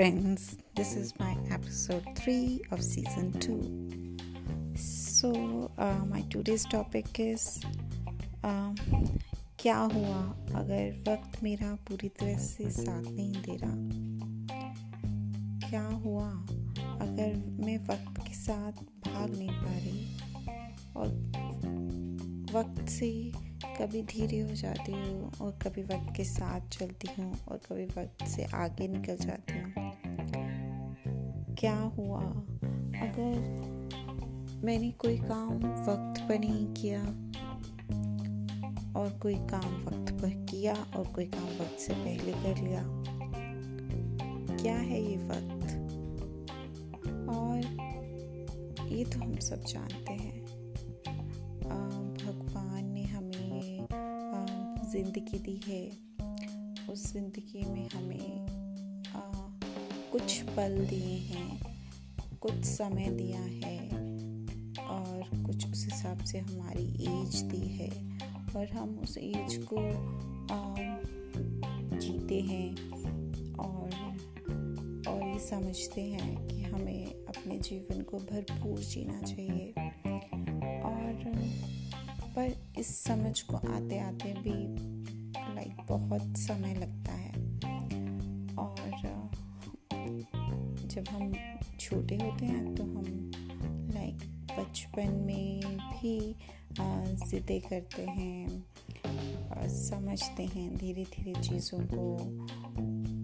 friends, this is my episode 3 of season 2. So, uh, my today's topic is uh, क्या हुआ अगर वक्त मेरा पूरी तरह से साथ नहीं दे रहा? क्या हुआ अगर मैं वक्त के साथ भाग नहीं पा रही? और वक्त से कभी धीरे हो जाती हूँ और कभी वक्त के साथ चलती हूँ और कभी वक्त से आगे निकल जाती हूँ। क्या हुआ? अगर मैंने कोई काम वक्त पर नहीं किया और कोई काम वक्त पर किया और कोई काम वक्त से पहले कर लिया, क्या है ये वक्त? और ये तो हम सब जानते हैं। भगवान ने हमें ज़िंदगी दी है। उस ज़िंदगी में हमें कुछ पल दिए हैं, कुछ समय दिया है और कुछ उस हिसाब से हमारी एज दी है और हम उस एज को जीते हैं और और ये समझते हैं कि हमें अपने जीवन को भरपूर जीना चाहिए। और, पर इस समझ को आते आते भी लाइक बहुत समय लगता है। और जब हम छोटे होते हैं तो हम लाइक बचपन में भी ज़िद्दें करते हैं समझते हैं धीरे धीरे चीज़ों को,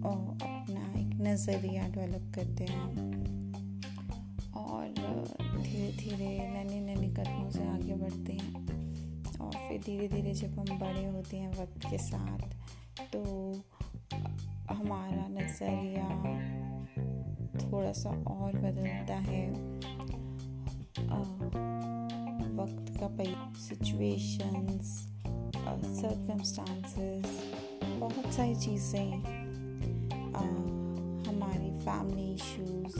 और अपना एक नज़रिया डेवलप करते हैं। और धीरे धीरे नन्हे नन्हे कदमों से आगे बढ़ते हैं। और फिर धीरे धीरे जब हम बड़े होते हैं वक्त के साथ तो हमारा नज़रिया थोड़ा सा और बदलता है। वक्त का पई सिचुएशंस सर्कमस्टांसेस बहुत सारी चीज़ें हमारी फैमिली इश्यूज़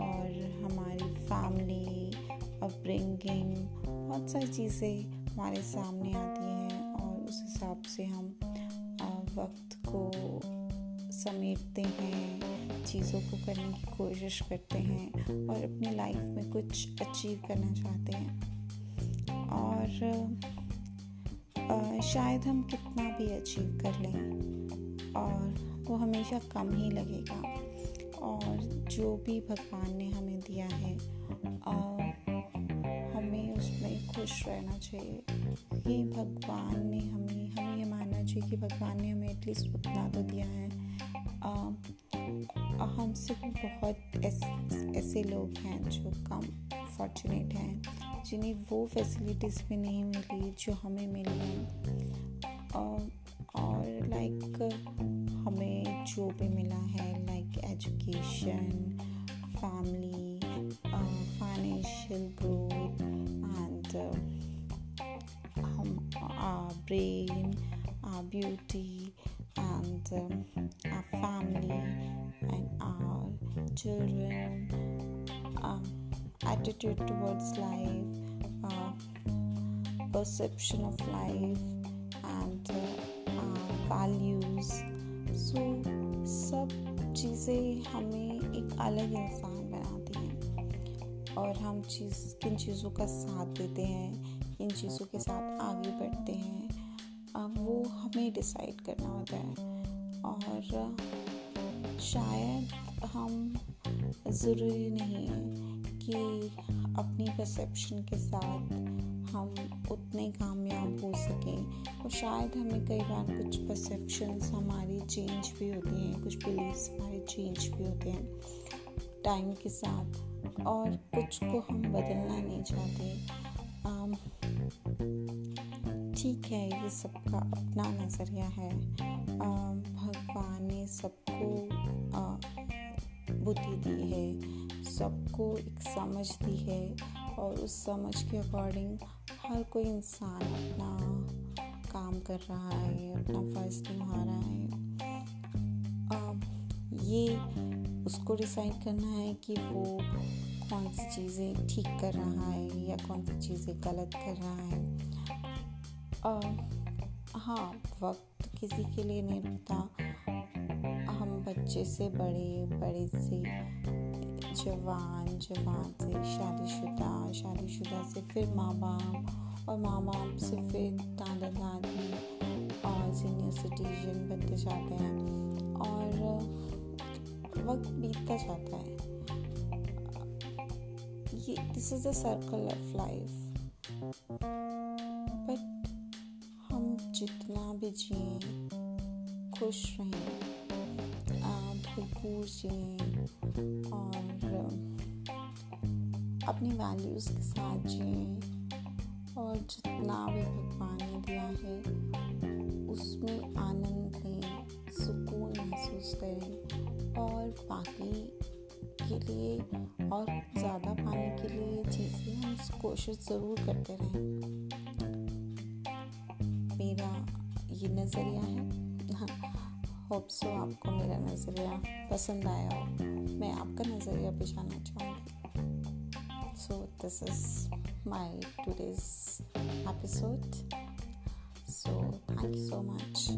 और हमारी फैमिली अपब्रिंगिंग बहुत सारी चीज़ें हमारे सामने आती हैं और उस हिसाब से हम वक्त को समेटते हैं। चीज़ों को करने की कोशिश करते हैं और अपनी लाइफ में कुछ अचीव करना चाहते हैं। और शायद हम कितना भी अचीव कर लें और वो हमेशा कम ही लगेगा। और जो भी भगवान ने हमें दिया है हमें उसमें खुश रहना चाहिए। कि भगवान ने हमें हमें ये मानना चाहिए कि भगवान ने हमें एटलीस्ट उतना तो दिया है। हमसे बहुत ऐस, लोग हैं जो कम फॉर्चुनेट हैं जिन्हें वो फैसिलिटीज़ भी नहीं मिली जो हमें मिली। हैं और लाइक हमें जो भी मिला है like education family financial growth um, our brain, our beauty, um, children, um, attitude towards life, uh, perception of life, and uh, our values. So सब चीज़ें हमें एक अलग इंसान बनाती हैं और हम चीज़ किन चीज़ों का साथ देते हैं इन चीज़ों के साथ आगे बढ़ते हैं अब वो हमें डिसाइड करना होता है और शायद हम ज़रूरी नहीं है कि अपनी परसेप्शन के साथ हम उतने कामयाब हो सकें। और शायद हमें कई बार कुछ परसेप्शंस हमारी चेंज भी होती हैं, कुछ बिलीव्स हमारे चेंज भी होते हैं टाइम के साथ। और कुछ को हम बदलना नहीं चाहते। ठीक है, ये सबका अपना नज़रिया है। भगवान ने सबको बुद्धि दी है सबको एक समझ दी है और उस समझ के अकॉर्डिंग हर कोई इंसान अपना काम कर रहा है अपना फ़र्ज़ निभा रहा है। अब ये उसको डिसाइड करना है कि वो कौन सी चीज़ें ठीक कर रहा है या कौन सी चीज़ें गलत कर रहा है। आ, हाँ वक्त किसी के लिए नहीं रुकता। बच्चे से बड़े बड़े से जवान जवान से शादीशुदा शादीशुदा से फिर माँ बाप और माँ बाप से फिर दादा, दादी और सीनियर सिटीजन बनते जाते हैं और वक्त बीतता जाता है। ये this is the circle of life but हम जितना भी जिए, खुश रहें। जिए और अपनी वैल्यूज़ के साथ जिए, और जितना भी भगवान ने दिया है, उसमें आनंद लें, सुकून महसूस करें, और बाकी के लिए, और ज़्यादा पाने के लिए चीज़ें हम कोशिश ज़रूर करते रहें। मेरा ये नज़रिया है होप सो आपको मेरा नज़रिया पसंद आया हो। मैं आपका नज़रिया भी जानना चाहूँगी। So this is my today's episode so thank you so much